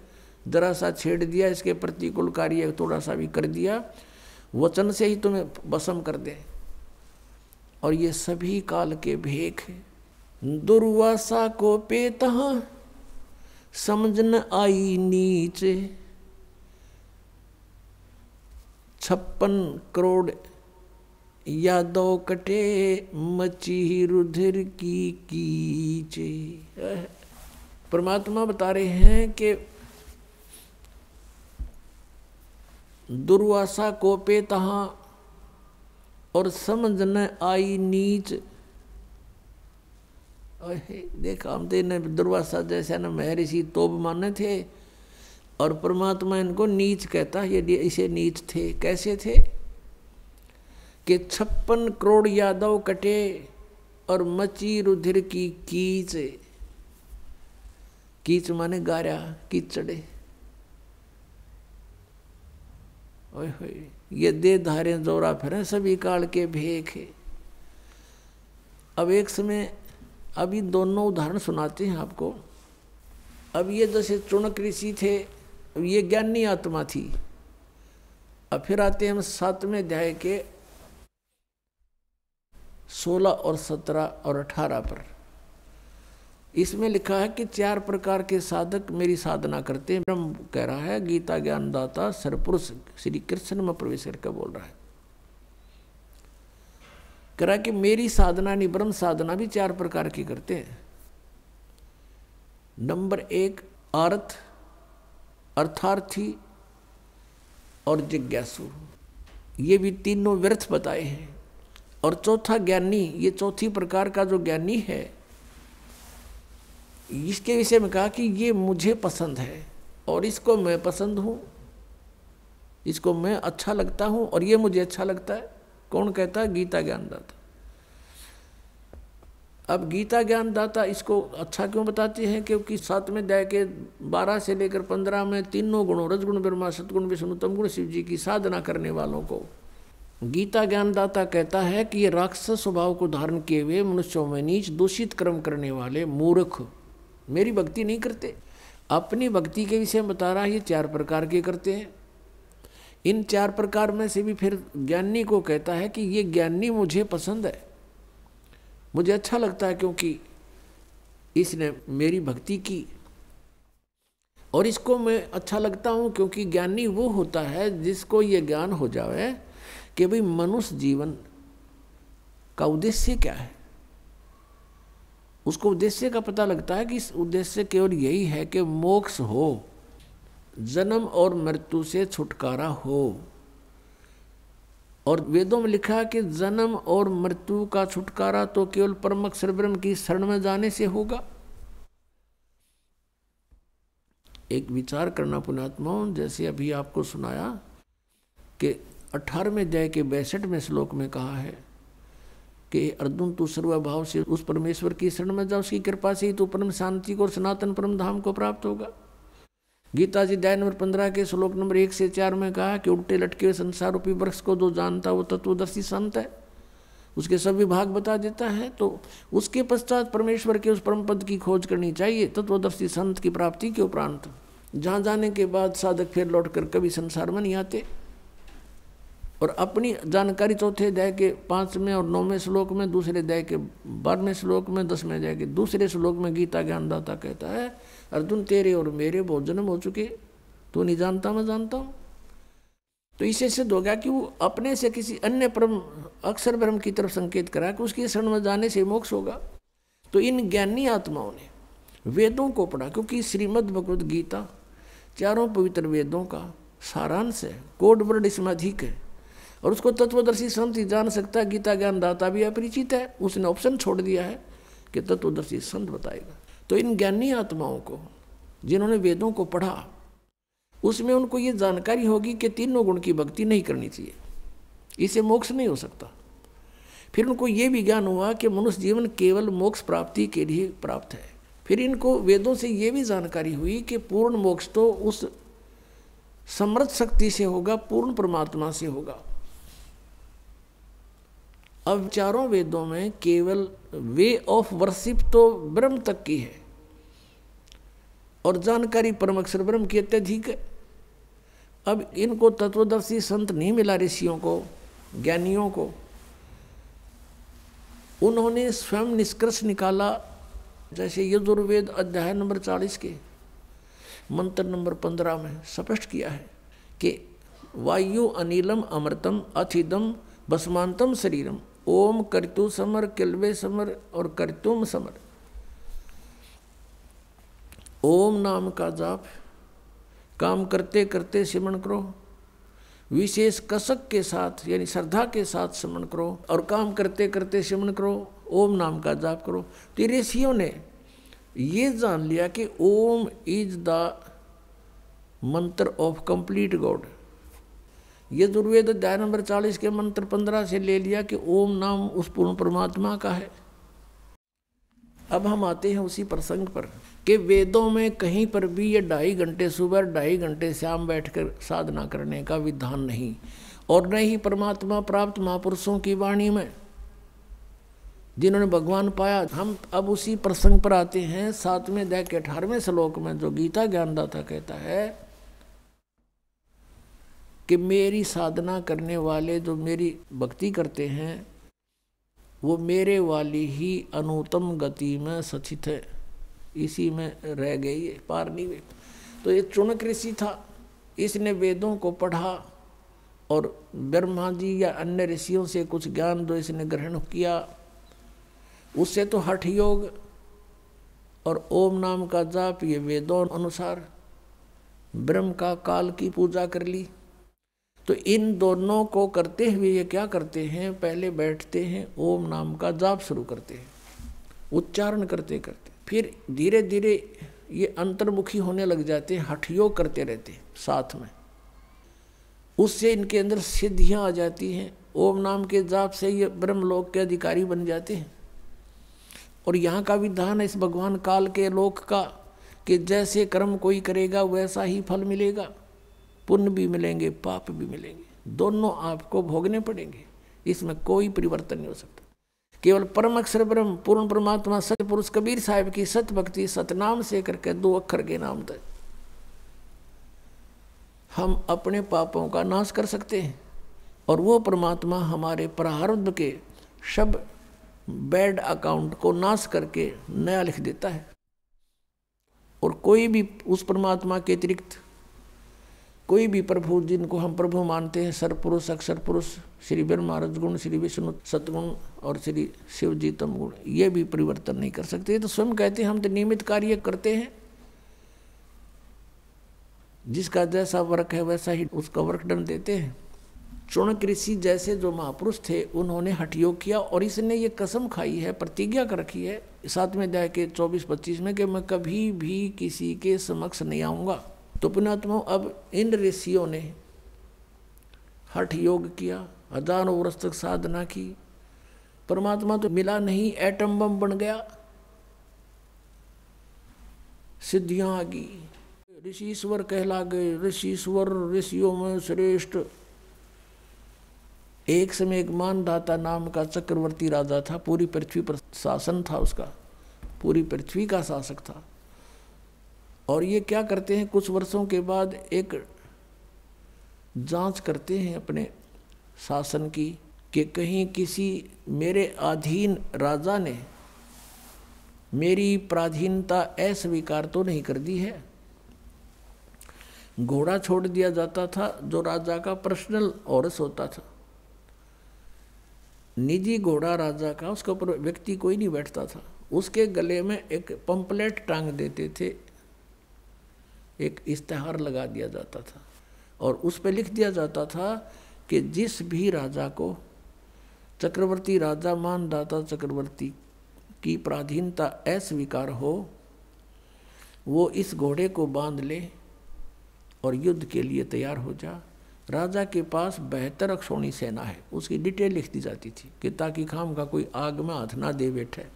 जरा सा छेड़ दिया, इसके प्रतिकूल कार्य थोड़ा सा भी कर दिया, वचन से ही तुम्हें बसम कर दे। और ये सभी काल के भेख हैं। दुर्वासा को पेत समझ न आई नीचे। छप्पन करोड़ यादव कटे, मची रुधिर की कीचे। परमात्मा बता रहे हैं कि दुर्वासा को पे तहा और समझ न आई नीच। देखा, हम तो दुर्वासा जैसे न महर्षि तोब माने थे और परमात्मा इनको नीच कहता ये इसे नीच थे, कैसे थे? कि छप्पन करोड़ यादव कटे और मची रुधिर की कीच। कीच माने गारा कीचड़े ये दे धारे जोरा फिर सभी काल के भेख अब एक समय अभी दोनों उदाहरण सुनाते हैं आपको। अब ये जैसे चुनक ऋषि थे, अब ये ज्ञानी आत्मा थी। अब फिर आते हैं हम सातवें अध्याय के सोलह और सत्रह और अठारह पर। इसमें लिखा है कि चार प्रकार के साधक मेरी साधना करते हैं। ब्रह्म कह रहा है, गीता ज्ञानदाता सरपुरुष श्री कृष्ण में प्रवेश करके बोल रहा है। कह रहा है कि मेरी साधना नहीं ब्रह्म साधना भी चार प्रकार की करते हैं। नंबर एक अर्थ अर्थार्थी और जिज्ञासु। ये भी तीनों व्यर्थ बताए हैं। और चौथा ज्ञानी, ये चौथी प्रकार का जो ज्ञानी है इसके विषय में कहा कि ये मुझे पसंद है और इसको मैं पसंद हूँ। इसको मैं अच्छा लगता हूँ और ये मुझे अच्छा लगता है। कौन कहता है? गीता ज्ञानदाता। अब गीता ज्ञानदाता इसको अच्छा क्यों बताती है? क्योंकि सात में दया के बारह से लेकर पंद्रह में तीनों गुणों, रजगुण, ब्रह्मा, सतगुण, विष्णु, तम गुण, शिव जी की साधना करने वालों को गीता ज्ञानदाता कहता है कि ये राक्षस स्वभाव को धारण किए हुए मनुष्यों में नीच, दूषित कर्म करने वाले मूर्ख मेरी भक्ति नहीं करते। अपनी भक्ति के विषय में बता रहा है, ये चार प्रकार के करते हैं। इन चार प्रकार में से भी फिर ज्ञानी को कहता है कि ये ज्ञानी मुझे पसंद है। मुझे अच्छा लगता है क्योंकि इसने मेरी भक्ति की। और इसको मैं अच्छा लगता हूँ क्योंकि ज्ञानी वो होता है जिसको ये ज्ञान हो जाए कि भाई मनुष्य जीवन का उद्देश्य क्या है। उसको उद्देश्य का पता लगता है कि इस उद्देश्य केवल यही है कि मोक्ष हो, जन्म और मृत्यु से छुटकारा हो। और वेदों में लिखा है कि जन्म और मृत्यु का छुटकारा तो केवल परम अक्षर ब्रह्म की शरण में जाने से होगा। एक विचार करना पुणात्माओं जैसे अभी आपको सुनाया कि अठारहवें अध्याय के बैसठवें श्लोक में कहा है कि अर्जुन, तू सर्वभाव से उस परमेश्वर की शरण में जा, उसकी कृपा से ही तू परम शांति को और सनातन परम धाम को प्राप्त होगा। गीता जी अध्याय नंबर पंद्रह के श्लोक नंबर एक से चार में कहा कि उल्टे लटके हुए संसार रूपी वृक्ष को जो जानता वो तत्वदर्शी संत है। उसके सब विभाग बता देता है तो उसके पश्चात परमेश्वर के उस परम पद की खोज करनी चाहिए, तत्वदर्शी संत की प्राप्ति के उपरांत। जहाँ जाने के बाद साधक फिर लौट कर कभी संसार में नहीं आते। और अपनी जानकारी चौथे अध्याय के पाँचवें और नौवें श्लोक में, दूसरे अध्याय के बारहवें श्लोक में, दसवें अध्याय के दूसरे श्लोक में गीता ज्ञानदाता कहता है, अर्जुन, तेरे और मेरे बहुत जन्म हो चुके। तू नहीं जानता, मैं जानता हूँ। तो इसे सिद्ध हो गया कि वो अपने से किसी अन्य परम, अक्षर ब्रह्म की तरफ़ संकेत करा कि उसकी शरण में जाने से मोक्ष होगा। तो इन ज्ञानी आत्माओं ने वेदों को पढ़ा क्योंकि श्रीमद भगवद गीता चारों पवित्र वेदों का सारांश है, कोड वर्ड इसमें अधिक है। और उसको तत्वदर्शी संत ही जान सकता है, गीता ज्ञान दाता भी अपरिचित है, उसने ऑप्शन छोड़ दिया है कि तत्वदर्शी संत बताएगा। तो इन ज्ञानी आत्माओं को, जिन्होंने वेदों को पढ़ा, उसमें उनको ये जानकारी होगी कि तीनों गुण की भक्ति नहीं करनी चाहिए। इसे मोक्ष नहीं हो सकता। फिर उनको ये भी ज्ञान हुआ कि मनुष्य जीवन केवल मोक्ष प्राप्ति के लिए प्राप्त है। फिर इनको वेदों से ये भी जानकारी हुई कि पूर्ण मोक्ष तो उस समर्थ शक्ति से होगा, पूर्ण परमात्मा से होगा। अब चारों वेदों में केवल वे ऑफ़ वर्शिप तो ब्रह्म तक की है। और जानकारी परम अक्षर ब्रह्म की अत्यधिक है। अब इनको तत्वदर्शी संत नहीं मिला ऋषियों को, ज्ञानियों को। उन्होंने स्वयं निष्कर्ष निकाला, जैसे यजुर्वेद अध्याय नंबर चालीस के मंत्र नंबर पंद्रह में स्पष्ट किया है कि वायु अनिलम अमृतम अथिदम बसमांतम शरीरम। ओम कर्तु समर, किलवे समर और कर्तुम समर। ओम नाम का जाप, काम करते करते सिमरण करो। विशेष कसक के साथ, यानी श्रद्धा के साथ स्मरण करो और काम करते करते सिमरण करो, ओम नाम का जाप करो। तो ऋषियों ने ये जान लिया कि Om is the mantra of complete God. ये दुर्वेद अध्याय नंबर चालीस के मंत्र पंद्रह से ले लिया कि ओम नाम उस पूर्ण परमात्मा का है। अब हम आते हैं उसी प्रसंग पर कि वेदों में कहीं पर भी ये ढाई घंटे सुबह, ढाई घंटे शाम बैठकर साधना करने का विधान नहीं और न ही परमात्मा प्राप्त महापुरुषों की वाणी में, जिन्होंने भगवान पाया। हम अब उसी प्रसंग पर आते हैं सातवें दह के अठारहवें श्लोक में, जो गीता ज्ञानदाता कहता है कि मेरी साधना करने वाले जो मेरी भक्ति करते हैं, वो मेरे वाली ही अनुतम गति में सचित है। इसी में रह गई है पार नहीं हुई तो ये चुनक ऋषि था। इसने वेदों को पढ़ा और ब्रह्मा जी या अन्य ऋषियों से कुछ ज्ञान जो इसने ग्रहण किया, उससे तो हठ योग और ओम नाम का जाप ये वेदों अनुसार ब्रह्म का काल की पूजा कर ली। तो इन दोनों को करते हुए ये क्या करते हैं? पहले बैठते हैं, ओम नाम का जाप शुरू करते हैं, उच्चारण करते करते। फिर धीरे धीरे ये अंतर्मुखी होने लग जाते हैं, हठयोग करते रहते हैं साथ में। उससे इनके अंदर सिद्धियाँ आ जाती हैं। ओम नाम के जाप से ये ब्रह्मलोक के अधिकारी बन जाते हैं। और यहाँ का विधान इस भगवान काल के लोक का, कि जैसे कर्म कोई करेगा, वैसा ही फल मिलेगा। पुण्य भी मिलेंगे, पाप भी मिलेंगे। दोनों आपको भोगने पड़ेंगे। इसमें कोई परिवर्तन नहीं हो सकता। केवल परम अक्षर ब्रह्म, पूर्ण परमात्मा सत्य पुरुष कबीर साहब की सत भक्ति सतनाम से करके दो अक्षर के नाम तक हम अपने पापों का नाश कर सकते हैं। और वो परमात्मा हमारे प्रारब्ध के सब बैड अकाउंट को नाश करके नया लिख देता है। और कोई भी उस परमात्मा के अतिरिक्त कोई भी प्रभु जिनको हम प्रभु मानते हैं सरपुरुष अक्षर पुरुष श्री ब्रह्म गुण, श्री विष्णु सतगुण और श्री शिव जी तम गुण, ये भी परिवर्तन नहीं कर सकते। तो स्वयं कहते हैं, हम तो नियमित कार्य करते हैं। जिसका जैसा वर्क है, वैसा ही उसका वर्क डन देते हैं। चुणक ऋषि जैसे जो महापुरुष थे, उन्होंने हठयोग किया और इसने ये कसम खाई है, प्रतिज्ञा कर रखी है। सातवें अध्याय के चौबीस पच्चीस में कि मैं कभी भी किसी के समक्ष नहीं आऊँगा। तो पुणात्मा अब इन ऋषियों ने हठ योग किया, हज़ारों वर्ष तक साधना की। परमात्मा तो मिला नहीं, एटम बम बन गया। सिद्धियाँ आ गई। ऋषिश्वर कहला गए ऋषिश्वर, ऋषियों में श्रेष्ठ। एक समय एक मानदाता नाम का चक्रवर्ती राजा था, पूरी पृथ्वी पर शासन था उसका, पूरी पृथ्वी का शासक था। और ये क्या करते हैं? कुछ वर्षों के बाद एक जाँच करते हैं अपने शासन की कि कहीं किसी मेरे अधीन राजा ने मेरी पराधीनता अस्वीकार तो नहीं कर दी है? घोड़ा छोड़ दिया जाता था, जो राजा का पर्सनल औरस होता था। निजी घोड़ा राजा का, उसके ऊपर व्यक्ति कोई नहीं बैठता था। उसके गले में एक पंपलेट टांग देते थे एक इश्तहार लगा दिया जाता था। और उस पर लिख दिया जाता था कि जिस भी राजा को चक्रवर्ती राजा मानदाता चक्रवर्ती की पराधीनता अस्वीकार हो, वो इस घोड़े को बाँध ले और युद्ध के लिए तैयार हो जा। राजा के पास बेहतर अक्षोणी सेना है। उसकी डिटेल लिख दी जाती थी कि ताकि खाम का कोई आग में हाथ ना दे बैठे।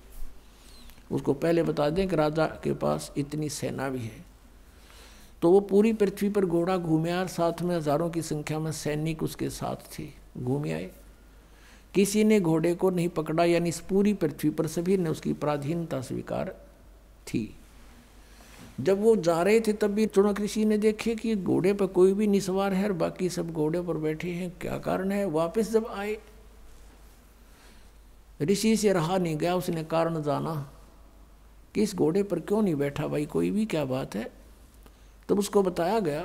उसको पहले बता दें कि राजा के पास इतनी सेना भी है। तो वो पूरी पृथ्वी पर घोड़ा घूमे और साथ में हज़ारों की संख्या में सैनिक उसके साथ थे, घूमे आए। किसी ने घोड़े को नहीं पकड़ा, यानी इस पूरी पृथ्वी पर सभी ने उसकी पराधीनता स्वीकार थी। जब वो जा रहे थे, तब भी चुनक ऋषि ने देखे कि घोड़े पर कोई भी निसवार है और बाकी सब घोड़े पर बैठे हैं। क्या कारण है? वापस जब आए, ऋषि से रहा नहीं गया। उसने कारण जाना कि इस घोड़े पर क्यों नहीं बैठा? भाई, कोई भी क्या बात है? तब उसको बताया गया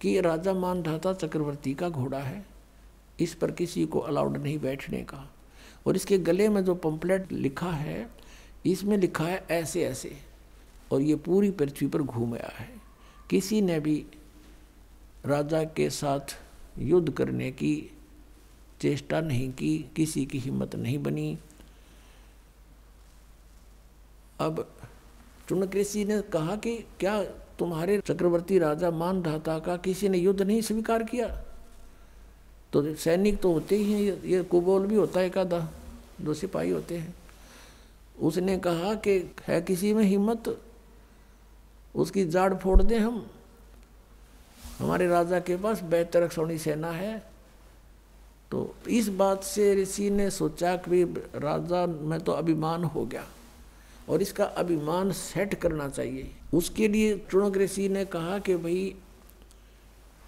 कि राजा मान था चक्रवर्ती का घोड़ा है। इस पर किसी को अलाउड नहीं बैठने का। और इसके गले में जो पंपलेट लिखा है, इसमें लिखा है ऐसे ऐसे। और ये पूरी पृथ्वी पर घूम आया है। किसी ने भी राजा के साथ युद्ध करने की चेष्टा नहीं की, किसी की हिम्मत नहीं बनी। अब चुनक ऋषि ने कहा कि क्या तुम्हारे चक्रवर्ती राजा मान धाता का किसी ने युद्ध नहीं स्वीकार किया? तो सैनिक तो होते ही हैं, ये कुबोल भी होता है एक आधा दो सिपाही होते हैं। उसने कहा कि है किसी में हिम्मत? उसकी जाड़ फोड़ दें हम। हमारे राजा के पास बेहतर सोनी सेना है। तो इस बात से ऋषि ने सोचा कि राजा, में तो अभिमान हो गया। और इसका अभिमान सेट करना चाहिए। उसके लिए ऋषि ने कहा कि भाई,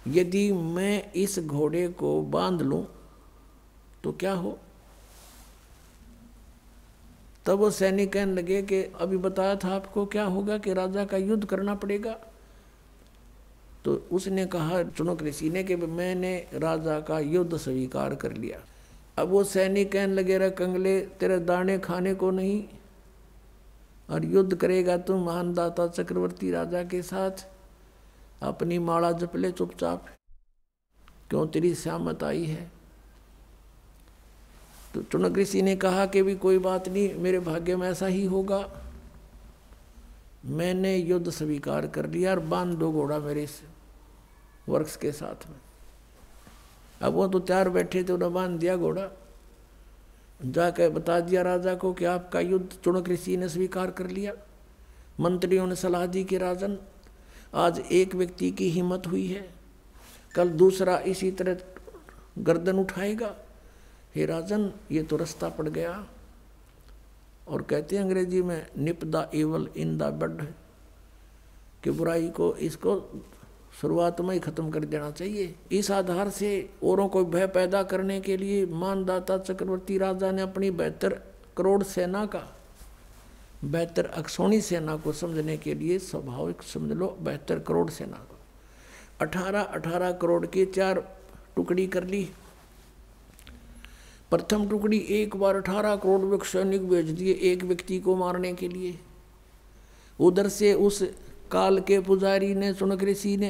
यदि मैं इस घोड़े को बाँध लूँ तो क्या हो? तब वो सैनिक कहने लगे कि अभी बताया था आपको क्या होगा कि राजा का युद्ध करना पड़ेगा। तो उसने कहा चुनक ऋषि ने कि मैंने राजा का युद्ध स्वीकार कर लिया। अब वो सैनिक कहने लगे रहे कंगले, तेरे दाने खाने को नहीं? और युद्ध करेगा तुम महानदाता चक्रवर्ती राजा के साथ अपनी माला जप ले चुपचाप। क्यों तेरी श्यामत आई है? तो चुनक ऋषि ने कहा कि भी कोई बात नहीं, मेरे भाग्य में ऐसा ही होगा। मैंने युद्ध स्वीकार कर लिया और बाँध दो घोड़ा मेरे इस वर्ष के साथ में। अब वो तो तैयार बैठे थे उन्हें बाँध दिया घोड़ा। जाकर बता दिया राजा को कि आपका युद्ध चुनक ऋषि ने स्वीकार कर लिया। मंत्रियों ने सलाह दी कि राजन, आज एक व्यक्ति की हिम्मत हुई है। कल दूसरा इसी तरह गर्दन उठाएगा। हे राजन, ये तो रास्ता पड़ गया। और कहते हैं अंग्रेज़ी में nip the evil in the bud कि बुराई को इसको शुरुआत में ही खत्म कर देना चाहिए। इस आधार से औरों को भय पैदा करने के लिए मानदाता चक्रवर्ती राजा ने अपनी बेहतर करोड़ सेना का, बेहतर अक्षोणी सेना को समझने के लिए स्वाभाविक समझ लो, बेहतर करोड़ सेना को। अठारह अठारह करोड़ की चार टुकड़ी कर ली। प्रथम टुकड़ी एक बार अठारह करोड़ सैनिक भेज दिए एक व्यक्ति को मारने के लिए। उधर से उस काल के पुजारी ने चुनक ऋषि ने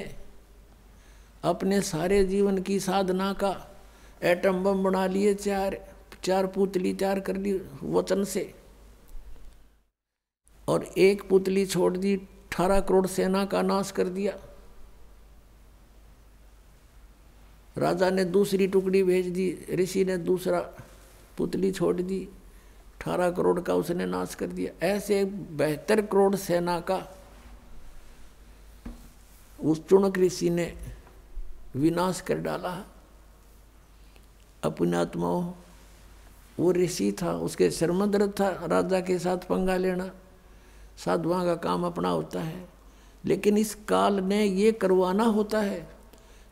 अपने सारे जीवन की साधना का एटम बम बना लिए, चार चार पुतली तैयार कर ली वचन से। और एक पुतली छोड़ दी, अठारह करोड़ सेना का नाश कर दिया। राजा ने दूसरी टुकड़ी भेज दी, ऋषि ने दूसरा पुतली छोड़ दी, अठारह करोड़ का उसने नाश कर दिया। ऐसे बेहतर करोड़ सेना का उस चुनक ऋषि ने विनाश कर डाला अपनी आत्माओं, वो ऋषि था, उसके शर्मद्र था, राजा के साथ पंगा लेना। साधुआ का काम अपना होता है। लेकिन इस काल ने ये करवाना होता है।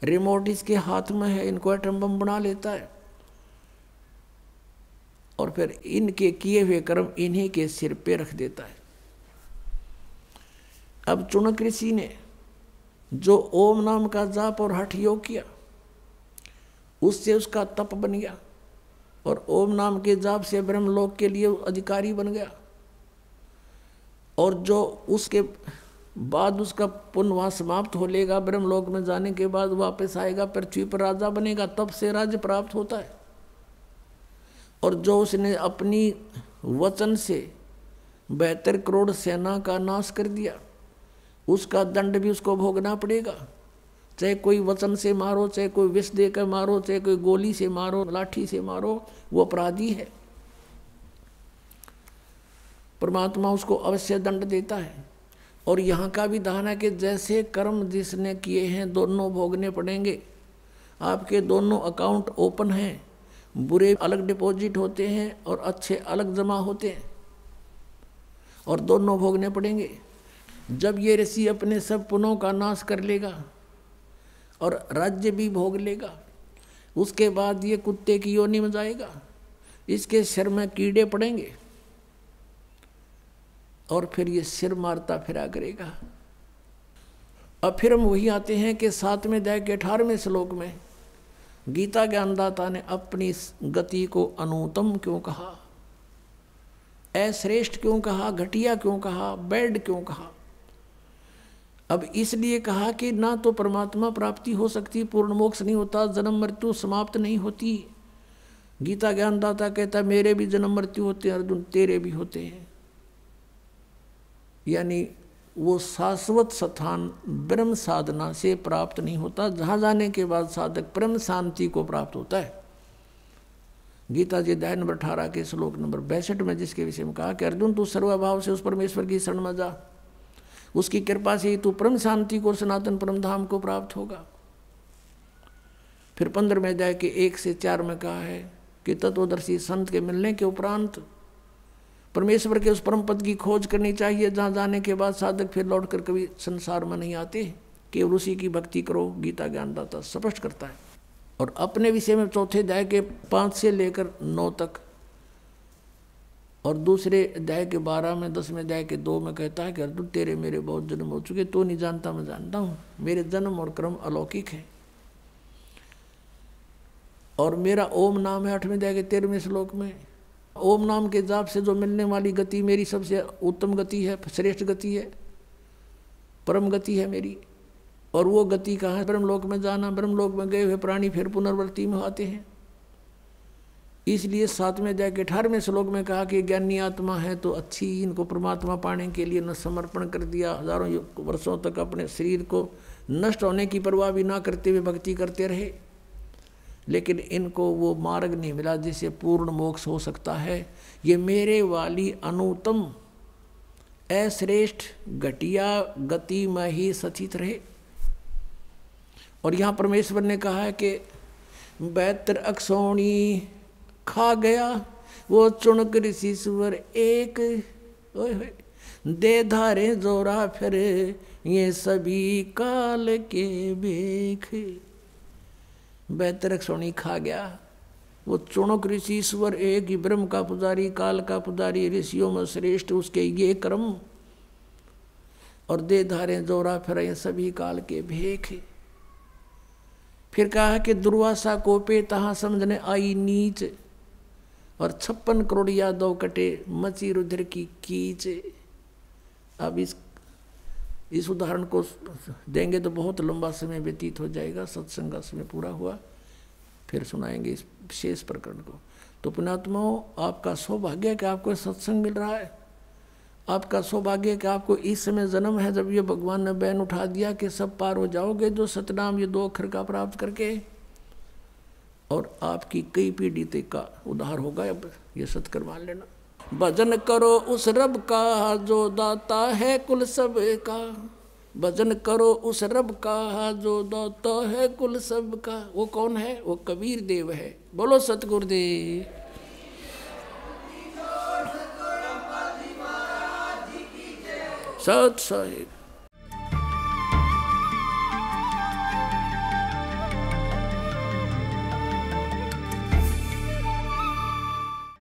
रिमोट इसके हाथ में है, इनको एटम बम बना लेता है। और फिर इनके किए हुए कर्म इन्हीं के सिर पे रख देता है। अब चुनक ऋषि ने जो ओम नाम का जाप और हठ योग किया, उससे उसका तप बन गया और ओम नाम के जाप से ब्रह्मलोक के लिए अधिकारी बन गया। और जो उसके बाद उसका पुण्य वहाँ समाप्त हो लेगा, ब्रह्मलोक में जाने के बाद वापस आएगा, पृथ्वी पर राजा बनेगा, तब से राज्य प्राप्त होता है। और जो उसने अपनी वचन से बहत्तर करोड़ सेना का नाश कर दिया उसका दंड भी उसको भोगना पड़ेगा। चाहे कोई वचन से मारो, चाहे कोई विष देकर मारो, चाहे कोई गोली से मारो, लाठी से मारो, वो अपराधी है। परमात्मा उसको अवश्य दंड देता है। और यहाँ का भी दान कि जैसे कर्म जिसने किए हैं, दोनों भोगने पड़ेंगे। आपके दोनों अकाउंट ओपन हैं, बुरे अलग डिपॉजिट होते हैं और अच्छे अलग जमा होते हैं और दोनों भोगने पड़ेंगे। जब ये ऋषि अपने सब पुनों का नाश कर लेगा और राज्य भी भोग लेगा, उसके बाद ये कुत्ते की योनि में जाएगा इसके सिर में कीड़े पड़ेंगे और फिर ये सिर मारता फिरा करेगा। अब फिर हम वही आते हैं कि सातवें दया के अठारहवें श्लोक में गीता ज्ञानदाता ने अपनी गति को अनुतम क्यों कहा? अश्रेष्ठ क्यों कहा? घटिया क्यों कहा? बैड क्यों कहा? अब इसलिए कहा कि ना तो परमात्मा प्राप्ति हो सकती, पूर्ण मोक्ष नहीं होता, जन्म मृत्यु समाप्त नहीं होती। गीता ज्ञानदाता कहता मेरे भी जन्म मृत्यु होते हैं, अर्जुन तेरे भी होते हैं। यानी वो शाश्वत स्थान ब्रह्म साधना से प्राप्त नहीं होता, जहाँ जाने के बाद साधक ब्रह्म शांति को प्राप्त होता है। गीता जी अध्याय नंबर अठारह के श्लोक नंबर बैसठ में जिसके विषय में कहा कि अर्जुन, तू सर्वभाव से उस परमेश्वर की शरण में जा। उसकी कृपा से ही तू परम शांति को सनातन परम धाम को प्राप्त होगा। फिर पंद्रहवें अध्याय के एक से चार में कहा है कि तत्वदर्शी संत के मिलने के उपरांत परमेश्वर के उस परम पद की खोज करनी चाहिए, जहाँ जाने के बाद साधक फिर लौट कर कभी संसार में नहीं आते। केवल उसी की भक्ति करो, गीता ज्ञानदाता स्पष्ट करता है। और अपने विषय में चौथे अध्याय के पाँच से लेकर नौ तक और दूसरे अध्याय के बारह में, दसवें अध्याय के दो में कहता है कि, अर्जुन, तेरे मेरे बहुत जन्म हो चुके तो नहीं जानता, मैं जानता हूँ। मेरे जन्म और क्रम अलौकिक है। और मेरा ओम नाम है आठवें अध्याय के तेरहवें श्लोक में। ओम नाम के जाप से जो मिलने वाली गति मेरी सबसे उत्तम गति है, श्रेष्ठ गति है, परम गति है मेरी। और वो गति कहाँ है? ब्रह्मलोक में जाना। ब्रह्मलोक में गए हुए प्राणी फिर पुनर्वृत्ति में आते हैं। इसलिए सातवें अध्याय के अठारहवें श्लोक में कहा कि ज्ञानी आत्मा है तो अच्छी इनको परमात्मा पाने के लिए न समर्पण कर दिया। हज़ारों वर्षों तक अपने शरीर को नष्ट होने की परवाह भी ना करते हुए भक्ति करते रहे। लेकिन इनको वो मार्ग नहीं मिला जिससे पूर्ण मोक्ष हो सकता है। ये मेरे वाली अनुतम, अश्रेष्ठ, घटिया गति में ही सचित रहे। और यहाँ परमेश्वर ने कहा है कि बैत्र अक्षोणी खा गया, वो चुनक ऋषि सुवर एक दे धारे जोरा फिर, ये सभी काल के बेख। बेहतर सोनी खा गया, वो चुणक ऋषि ईश्वर एक ही ब्रह्म का पुजारी, काल का पुजारी, ऋषियों में श्रेष्ठ, उसके ये क्रम। और दे धारे जोरा फिर, ये सभी काल के भेख फिर कहा कि दुर्वासा कोपे तहा समझने आई नीच। और छप्पन करोड़ यादव कटे मची रुद्र की कीच। अब इस इस उदाहरण को देंगे तो बहुत लंबा समय व्यतीत हो जाएगा, सत्संग का समय पूरा हुआ, फिर सुनाएँगे इस विशेष प्रकरण को। तो पुणात्माओं आपका सौभाग्य कि आपको सत्संग मिल रहा है। आपका सौभाग्य कि आपको इस समय जन्म है जब ये भगवान ने बैन उठा दिया कि सब पार हो जाओगे, जो सतनाम, ये दो अक्षर का प्राप्त करके और आपकी कई पीढ़ी तक का उद्धार होगा, अब ये सत्कर मान लेना। भजन करो उस रब का जो दाता है कुल सब का। भजन करो उस रब का जो दाता है कुल सब का। वो कौन है? वो कबीर देव है। बोलो सतगुरुदेव। सत साहिब।